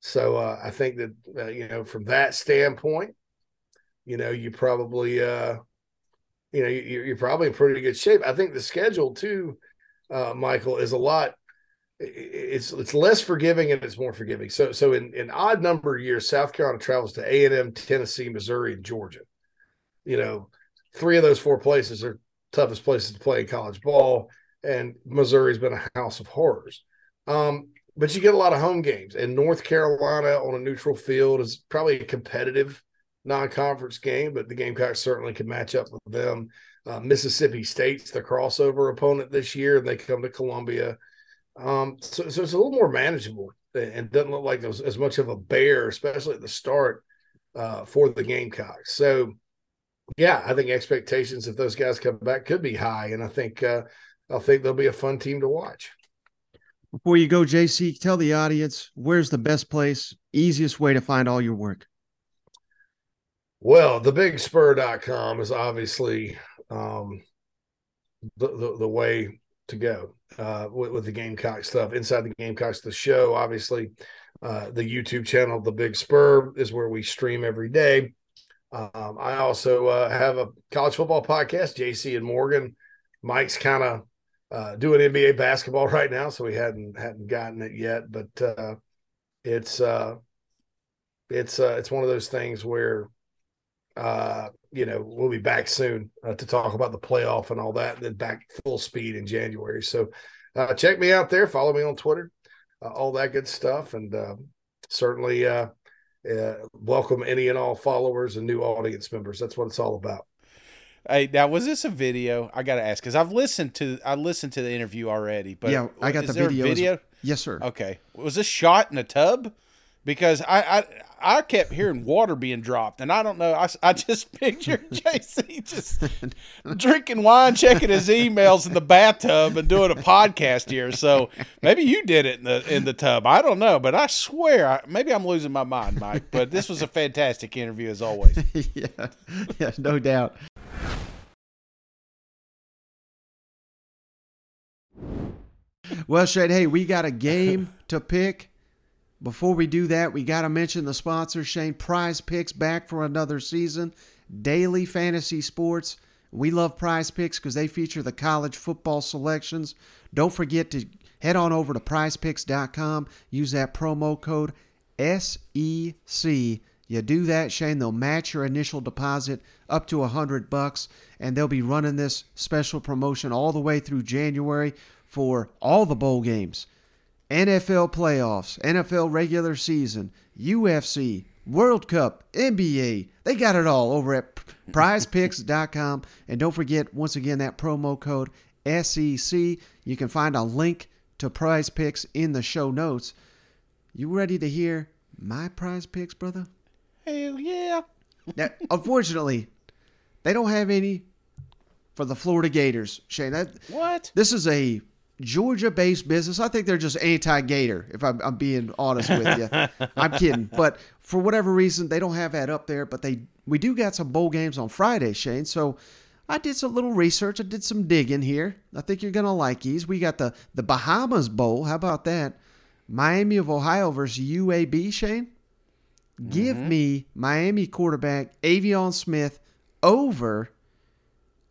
So uh, I think that uh, you know from that standpoint, you know you probably uh, you know you, you're probably in pretty good shape. I think the schedule too, uh, Michael, is a lot it's it's less forgiving and it's more forgiving. So so in, in odd number of years, South Carolina travels to A and M, Tennessee, Missouri, and Georgia. You know, three of those four places are toughest places to play college ball, and Missouri's been a house of horrors. Um, but you get a lot of home games, and North Carolina on a neutral field is probably a competitive non-conference game, but the Gamecocks certainly can match up with them. Uh, Mississippi State's the crossover opponent this year, and they come to Columbia. Um, so, so it's a little more manageable and doesn't look like there's as much of a bear, especially at the start uh, for the Gamecocks. So, yeah, I think expectations if those guys come back could be high, and I think uh, I think they'll be a fun team to watch. Before you go, JC, tell the audience where's the best place, easiest way to find all your work. Well, thebigspur.com is obviously um, the, the, the way to go. Uh, with, with, the Gamecock stuff. Inside the Gamecocks, the show, obviously, uh, the YouTube channel, The Big Spur, is where we stream every day. Um, I also uh, have a college football podcast, JC and Morgan. Mike's kind of uh, doing NBA basketball right now, so we hadn't hadn't gotten it yet. But uh, it's uh, it's uh, it's one of those things where uh, you know we'll be back soon uh, to talk about the playoff and all that, and then back full speed in January. So uh, check me out there, follow me on Twitter, uh, all that good stuff, and uh, certainly uh, uh, welcome any and all followers and new audience members. That's what it's all about. Hey, now was this a video? I got to ask because I've listened to I listened to the interview already, but yeah, I got the video. video. Yes, sir. Okay, was this shot in a tub? Because I, I I kept hearing water being dropped, and I don't know. I, I just pictured JC just drinking wine, checking his emails in the bathtub, and doing a podcast here. So maybe you did it in the in the tub. I don't know, but I swear, I, maybe I'm losing my mind, Mike. But this was a fantastic interview as always. yeah, yeah, no doubt. Well, Shane, hey, we got a game to pick. Before we do that, we got to mention the sponsor, Shane Prize Picks, back for another season. Daily fantasy sports. We love Prize Picks because they feature the college football selections. Don't forget to head on over to prizepicks.com. Use that promo code SEC. You do that, Shane, they'll match your initial deposit up to a hundred bucks, and they'll be running this special promotion all the way through January for all the bowl games. NFL playoffs, NFL regular season, UFC, World Cup, NBA. They got it all over at prizepicks.com. And don't forget, once again, that promo code SEC. You can find a link to prize picks in the show notes. You ready to hear my prize picks, brother? Hell yeah. Now, unfortunately, they don't have any for the Florida Gators, Shane. That, what? This is a Georgia based business. I think they're just anti Gator, if I'm, I'm, being honest with you. I'm kidding. But for whatever reason, they don't have that up there. But they we do got some bowl games on Friday, Shane. So I did some little research. I did some digging here. I think you're going to like these. We got the, the Bahamas Bowl. How about that? Miami of Ohio versus UAB, Shane. Give mm-hmm. me Miami quarterback Aveon Smith over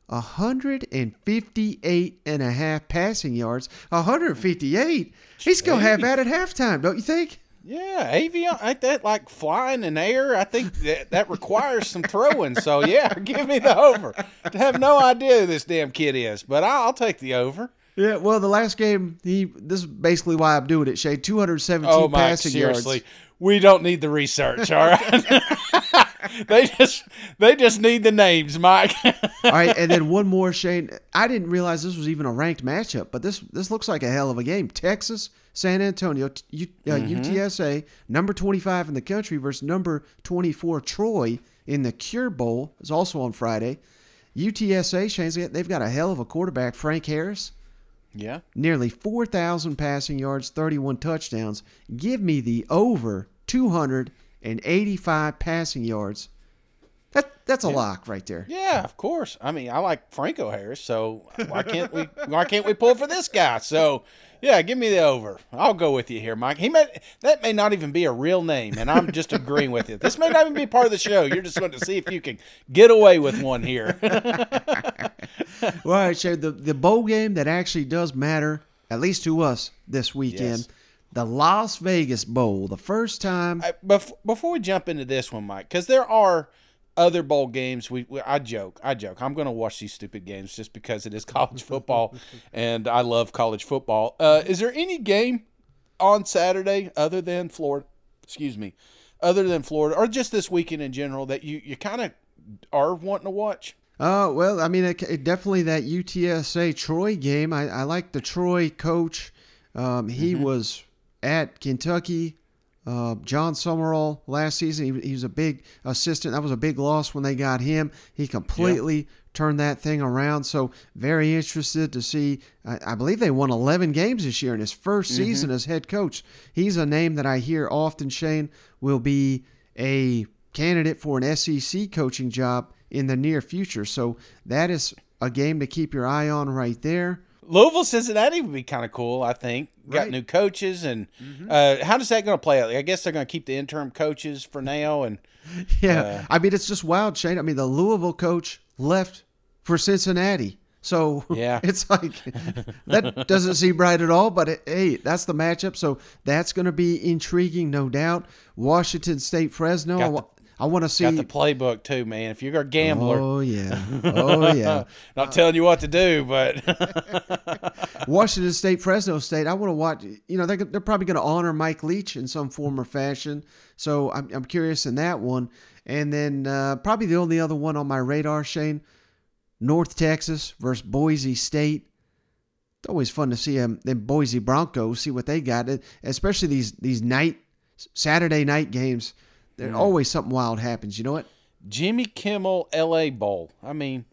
158 and a half passing yards. 158? He's going to have that at halftime, don't you think? Yeah, avion ain't that like flying in air? I think that, that requires some throwing. So yeah, give me the over. I have no idea who this damn kid is, but I'll, I'll take the over. Yeah, well, the last game, he this is basically why I'm doing it. Shay, 217 oh, Mike, passing seriously, yards. we don't need the research. All right. they just they just need the names, Mike. All right, and then one more, Shane. I didn't realize this was even a ranked matchup, but this this looks like a hell of a game. Texas, San Antonio, U, uh, mm-hmm. UTSA, number 25 in the country versus number 24 Troy in the Cure Bowl. is also on Friday. UTSA, Shane, they've got a hell of a quarterback, Frank Harris. Yeah. Nearly 4,000 passing yards, 31 touchdowns. Give me the over 200 and 85 passing yards. That that's a yeah. lock right there. Yeah, of course. I mean, I like Franco Harris, so why can't we why can't we pull for this guy? So, yeah, give me the over. I'll go with you here, Mike. He may that may not even be a real name, and I'm just agreeing with you. This may not even be part of the show. You're just going to see if you can get away with one here. well, I share the the bowl game that actually does matter, at least to us this weekend. Yes the Las Vegas Bowl, the first time. I, before we jump into this one, Mike, because there are other bowl games. We, we, I joke, I joke. I'm going to watch these stupid games just because it is college football, and I love college football. Uh, is there any game on Saturday other than Florida? Excuse me, other than Florida, or just this weekend in general that you you kind of are wanting to watch? Oh well, I mean, it, it definitely that UTSA Troy game. I, I like the Troy coach. Um, he mm-hmm. was at Kentucky. Uh, Jon Sumrall last season, he, he, was a big assistant. That was a big loss when they got him. He completely turned that thing around. So very interested to see. I, I, believe they won 11 games this year in his 1st mm-hmm. season as head coach. He's a name that I hear often. Shane will be a candidate for an SEC coaching job in the near future. So that is a game to keep your eye on right there. Louisville, Cincinnati would be kind of cool. I think got Right. new coaches, and uh, how does that going to play out? I guess they're going to keep the interim coaches for now, and Yeah, Uh, I mean it's just wild, Shane. I mean the Louisville coach left for Cincinnati, so Yeah. it's like that doesn't seem right at all. But it, hey, that's the matchup, so that's going to be intriguing, no doubt. Washington State, Fresno. I, Got wa- I want to see. got the playbook too, man. If you're a gambler, Oh yeah, oh yeah. not telling you what to do, but Washington State, Fresno State. I want to watch. You know, they're, they're probably going to honor Mike Leach in some form or fashion. So I'm, I'm curious in that one. And then uh, probably the only other one on my radar, Shane, North Texas versus Boise State. It's always fun to see them, them Boise Broncos, see what they got. Especially these these night Saturday night games. There always something wild happens. You know what? Jimmy Kimmel L.A. Bowl. I mean,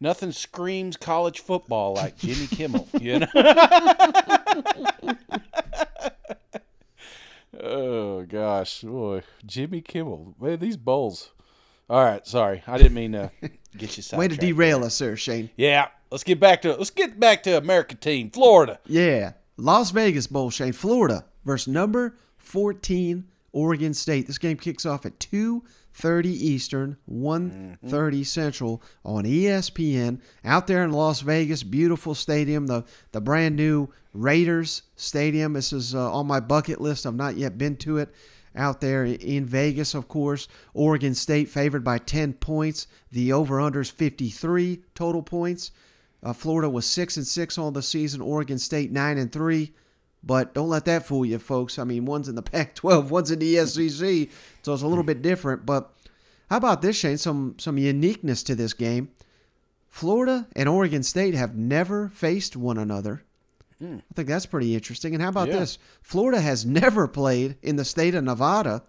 nothing screams college football like Jimmy Kimmel. You know. oh gosh, boy, Jimmy Kimmel. Man, these bowls. All right, sorry, I didn't mean to get you Way to derail us, there, Shane. Yeah, let's get back to let's get back to American team, Florida. Yeah. Las Vegas Bowl, Shane. Florida versus number 14 Oregon State. This game kicks off at 2.30 Eastern, 1.30 Central on ESPN. Out there in Las Vegas, beautiful stadium, the, the brand new Raiders Stadium. This is uh, on my bucket list. I've not yet been to it. Out there in Vegas, of course. Oregon State favored by 10 points. The over-under is 53 total points. Uh, Florida was six and six on the season. Oregon State nine and three. But don't let that fool you, folks. I mean, one's in the Pac-12, one's in the SEC, so it's a little bit different. But how about this, Shane? Some some uniqueness to this game. Florida and Oregon State have never faced one another. Hmm. I think that's pretty interesting. And how about Yeah. this? Florida has never played in the state of Nevada.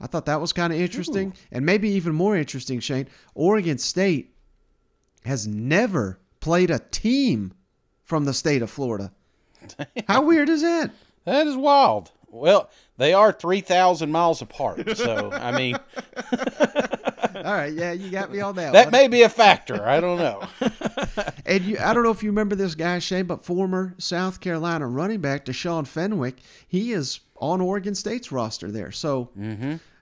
I thought that was kind of interesting. And maybe even more interesting, Shane. Oregon State has never played a team from the state of Florida. How weird is that? That is wild. Well, they are three thousand miles apart, so I mean All right, yeah, you got me on that. that one. may be a factor. I don't know. And you, I don't know if you remember this guy, Shane, but former South Carolina running back Deshaun Fenwick, he is on Oregon State's roster there. So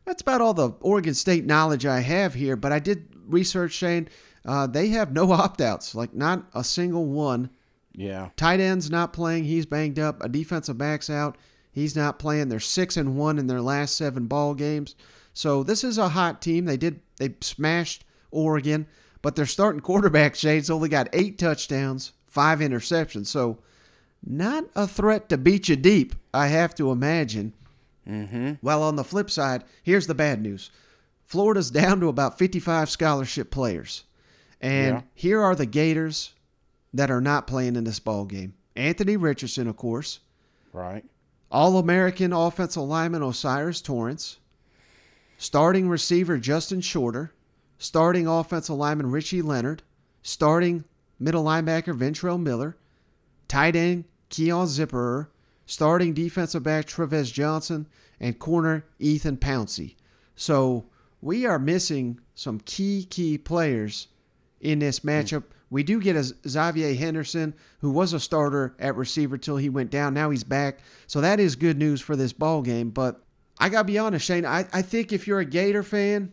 that's about all the Oregon State knowledge I have here. But I did research, Shane. Uh, they have no opt outs, like not a single one. Yeah. Tight end's not playing. He's banged up. A defensive back's out. He's not playing. They're six and one in their last seven ball games. So this is a hot team. They did they smashed Oregon, but their starting quarterback Shade's only got eight touchdowns, five interceptions. So not a threat to beat you deep. I have to imagine. Mm-hmm. Well, on the flip side, here's the bad news. Florida's down to about 55 scholarship players. And Yeah. here are the Gators that are not playing in this ball game. Anthony Richardson, of course. Right. All American offensive lineman O'Cyrus Torrence. Starting receiver Justin Shorter. Starting offensive lineman Richie Leonard. Starting middle linebacker Ventrell Miller. Tight end Keon Zipperer. Starting defensive back Trevez Johnson. And corner Ethan Pouncey. So we are missing some key, key players in this hmm. matchup. We do get a Xzavier Henderson, who was a starter at receiver till he went down. Now he's back, so that is good news for this ball game. But I gotta be honest, Shane. I, I think if you're a Gator fan,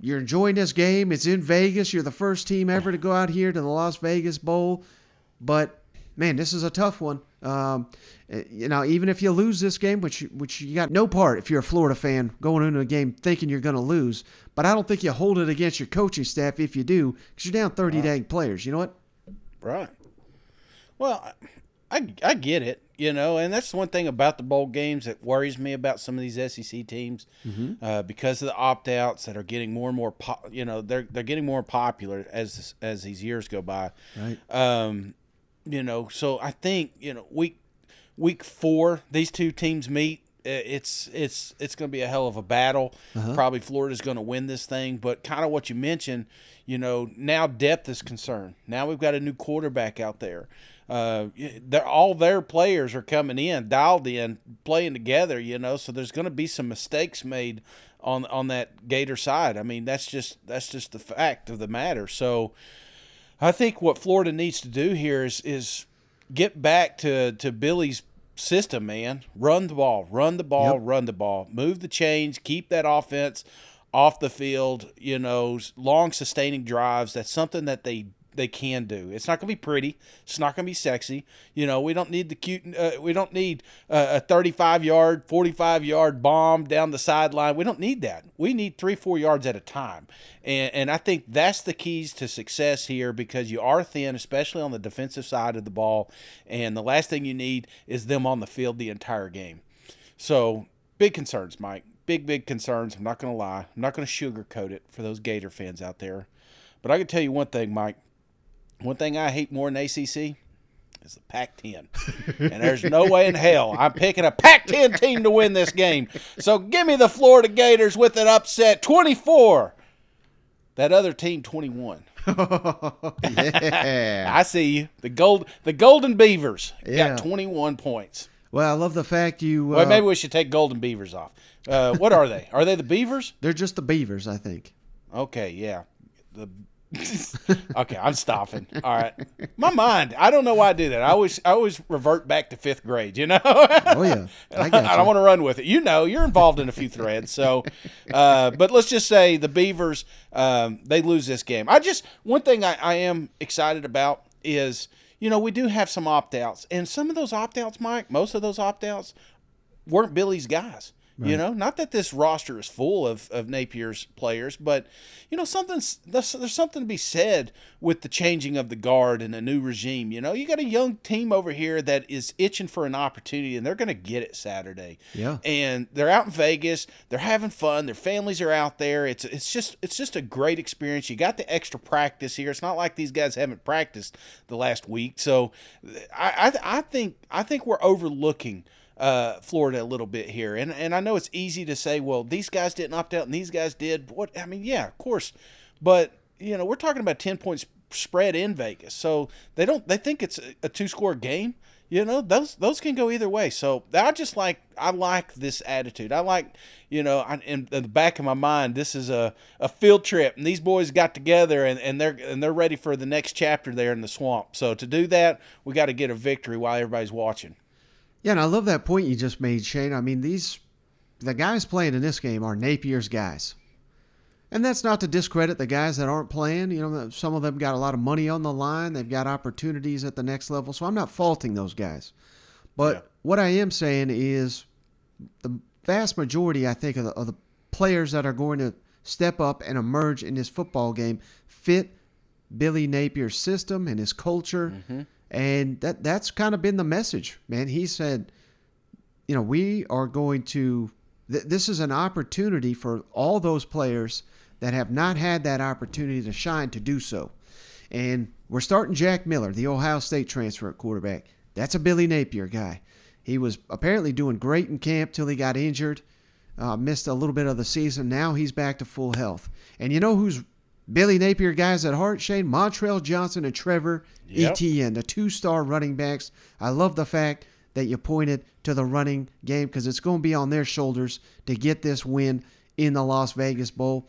you're enjoying this game. It's in Vegas. You're the first team ever to go out here to the Las Vegas Bowl. But man, this is a tough one. Um, eh, you know, even if you lose this game, which which you got no part if you're a Florida fan going into a game thinking you're going to lose. But I don't think you hold it against your coaching staff if you do, because you're down 30 dang players. You know what? Right. Well, I I get it, you know, and that's the one thing about the bowl games that worries me about some of these SEC teams, uh, because of the opt outs that are getting more and more, po- you know, they're they're getting more popular as as these years go by. Right. Um, you know, so I think you know week week four these two teams meet. It's it's it's going to be a hell of a battle. Probably Florida's going to win this thing, but kind of what you mentioned, you know, now depth is concerned. Now we've got a new quarterback out there. Uh, they're all their players are coming in, dialed in, playing together. You know, so there's going to be some mistakes made on on that Gator side. I mean, that's just that's just the fact of the matter. So. I think what Florida needs to do here is is get back to to Billy's system, man. Run the ball, run the ball, Yep. run the ball. Move the chains, keep that offense off the field, you know, long sustaining drives. That's something that they they can do. It's not going to be pretty. It's not going to be sexy. You know, we don't need the cute. Uh, we don't need uh, a 35 yard, 45 yard bomb down the sideline. We don't need that. We need three, four yards at a time. And and I think that's the keys to success here because you are thin, especially on the defensive side of the ball. And the last thing you need is them on the field the entire game. So big concerns, Mike. Big, big concerns. I'm not going to lie. I'm not going to sugarcoat it for those Gator fans out there. But I can tell you one thing, Mike. One thing I hate more than ACC is the Pac-10, and there's no way in hell I'm picking a Pac-10 team to win this game. So give me the Florida Gators with an upset, 24. That other team, 21. yeah. I see you. The gold, the Golden Beavers Yeah. got 21 points. well, I love the fact you. Uh, Well, maybe we should take Golden Beavers off. Uh, what are they? Are they the Beavers? they're just the Beavers, I think. Okay, yeah. The okay, I'm stopping. All right, my mind. I don't know why I do that. I always, I always revert back to fifth grade. You know. Oh yeah, I I don't want to run with it. You know, you're involved in a few threads. So, uh, but let's just say the Beavers, um, they lose this game. I just one thing I, I am excited about is you know we do have some opt outs, and some of those opt outs, Mike, most of those opt outs weren't Billy's guys. You know, not that this roster is full of, of Napier's players, but you know, something's there's, there's something to be said with the changing of the guard and a new regime. You know, you got a young team over here that is itching for an opportunity, and they're going to get it Saturday. Yeah. and they're out in Vegas. They're having fun. Their families are out there. It's it's just it's just a great experience. You got the extra practice here. It's not like these guys haven't practiced the last week. So, I I, I think I think we're overlooking uh, Florida a little bit here. And and I know it's easy to say, well, these guys didn't opt out and these guys did. What I mean, yeah, of course, but you know, we're talking about ten points spread in Vegas, so they don't they think it's a, a two score game. You know, those those can go either way. So I just like I like this attitude. I like you know, I, in, in the back of my mind, this is a, a field trip, and these boys got together and, and they're and they're ready for the next chapter there in the swamp. So to do that, we got to get a victory while everybody's watching. Yeah, and I love that point you just made, Shane. I mean, these the guys playing in this game are Napier's guys. And that's not to discredit the guys that aren't playing. You know, some of them got a lot of money on the line. They've got opportunities at the next level. So I'm not faulting those guys. But Yeah. what I am saying is the vast majority, I think, of the, of the players that are going to step up and emerge in this football game fit Billy Napier's system and his culture. Mm-hmm. And that that's kind of been the message, man. He said, you know, we are going to, th- this is an opportunity for all those players that have not had that opportunity to shine to do so. And we're starting Jack Miller, the Ohio State transfer at quarterback. That's a Billy Napier guy. He was apparently doing great in camp till he got injured, uh, missed a little bit of the season. Now he's back to full health. And you know who's Billy Napier guys at heart, Shane? Montrell Johnson and Trevor Yep. Etienne, the two star running backs. I love the fact that you pointed to the running game because it's going to be on their shoulders to get this win in the Las Vegas Bowl.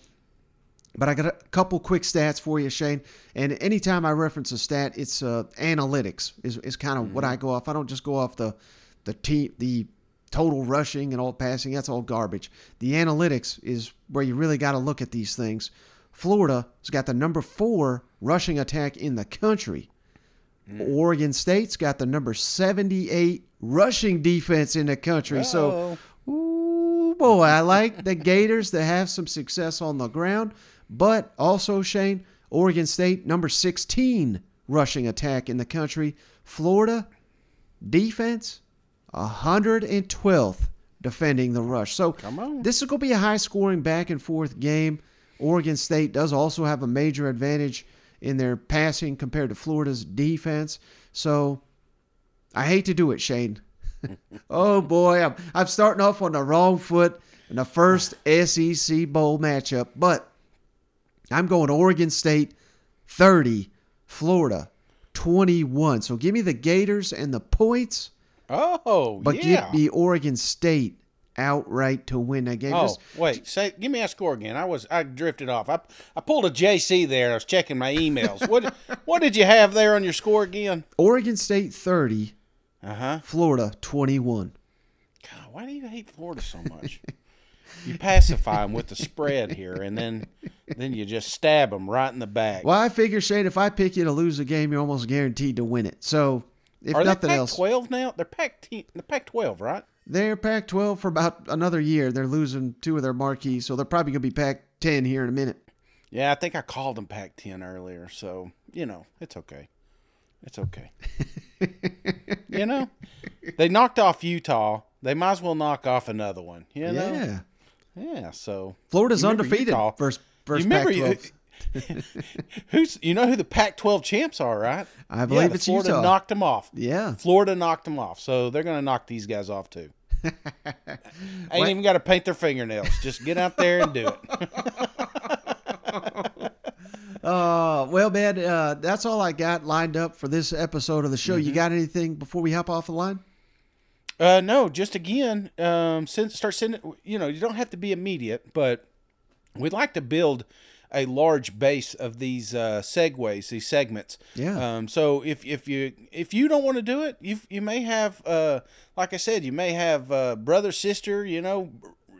But I got a couple quick stats for you, Shane. And anytime I reference a stat, it's uh, analytics is, is kind of what I go off. I don't just go off the the team the total rushing and all passing. That's all garbage. The analytics is where you really got to look at these things. Florida has got the number four rushing attack in the country. Oregon State's got the number 78 rushing defense in the country. So, ooh, boy, I like the Gators to have some success on the ground. But also, Shane, Oregon State, number 16 rushing attack in the country. Florida, defense, 112th defending the rush. So, Come on. this is going to be a high scoring back and forth game. Oregon State does also have a major advantage in their passing compared to Florida's defense. So I hate to do it, Shane. oh boy, I'm, I'm starting off on the wrong foot in the first SEC Bowl matchup, but I'm going Oregon State 30, Florida 21. So give me the Gators and the points, Oh, but yeah. give me Oregon State outright to win that game. Oh, Just- wait. Say, give me a score again. I was I drifted off. I I pulled a JC there. I was checking my emails. what what did you have there on your score again? Oregon State 30, Uh huh. Florida 21. God, why do you hate Florida so much? you pacify them with the spread here, and then then you just stab them right in the back. Well, I figure, Shane, if I pick you to lose a game, you're almost guaranteed to win it. So, if Are nothing else, twelve now? They're Pac the Pac twelve, right? They're Pac 12 for about another year. They're losing two of their marquees, so they're probably going to be Pac 10 here in a minute. Yeah, I think I called them Pac ten earlier, so you know it's okay. It's okay. you know, they knocked off Utah. They might as well knock off another one. You know? Yeah. Yeah. So Florida's undefeated Utah. first remember Pac 12. who's you know who the Pac twelve champs are, right? I believe yeah, it's Florida Utah. knocked them off. Yeah. Florida knocked them off, so they're going to knock these guys off too. Ain't What? even got to paint their fingernails. Just get out there and do it. Uh, well, man, uh, that's all I got lined up for this episode of the show. You Mm-hmm. got anything before we hop off the line? Uh, no, just again, um, send, start sending. You know, you don't have to be immediate, but we'd like to build a large base of these uh, segues, these segments. Yeah. Um, so if if you if you don't want to do it, you you may have, uh, like I said, you may have uh, brother, sister, you know,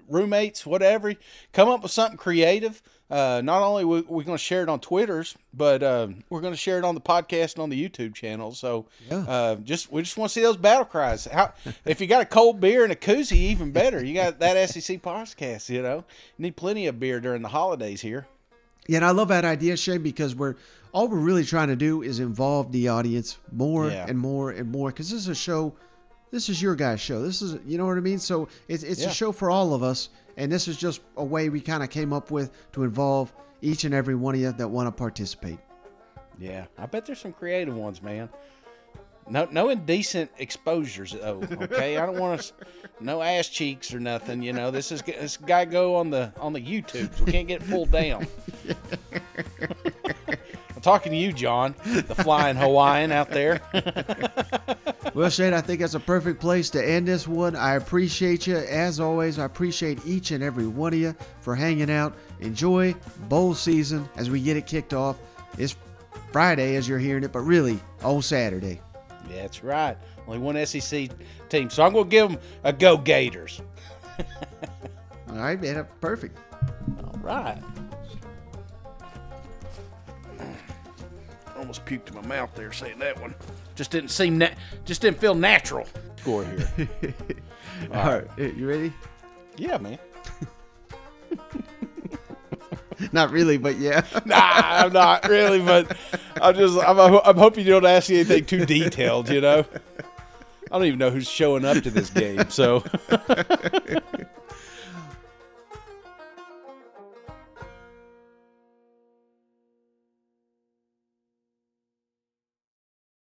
roommates, whatever. Come up with something creative. Uh, not only we, we're going to share it on Twitter's, but uh, we're going to share it on the podcast and on the YouTube channel. So Yeah. uh, just we just want to see those battle cries. How if you got a cold beer and a koozie, even better. You got that SEC podcast. You know, need plenty of beer during the holidays here. Yeah, and I love that idea, Shane, because we're all we're really trying to do is involve the audience more Yeah. and more and more. Because this is a show, this is your guys' show. This is, you know what I mean. So it's it's Yeah. a show for all of us, and this is just a way we kind of came up with to involve each and every one of you that want to participate. Yeah, I bet there's some creative ones, man. No, no indecent exposures though. Okay, I don't want us no ass cheeks or nothing. You know, this is this guy go on the on the YouTube. We can't get pulled down. I'm talking to you, John, the flying Hawaiian out there. Well, Shane, I think that's a perfect place to end this one. I appreciate you. As always, I appreciate each and every one of you for hanging out. Enjoy bowl season as we get it kicked off. It's Friday as you're hearing it, but really, on Saturday. Yeah, that's right. Only one SEC team, so I'm gonna give them a go Gators. All right, man. Perfect. All right. Almost puked in my mouth there saying that one. Just didn't seem na- just didn't feel natural. Score here. All right. You ready? yeah, man. Not really, but yeah. Nah, I'm not really, but I'm just I'm, I'm hoping you don't ask me anything too detailed. You know, I don't even know who's showing up to this game. So,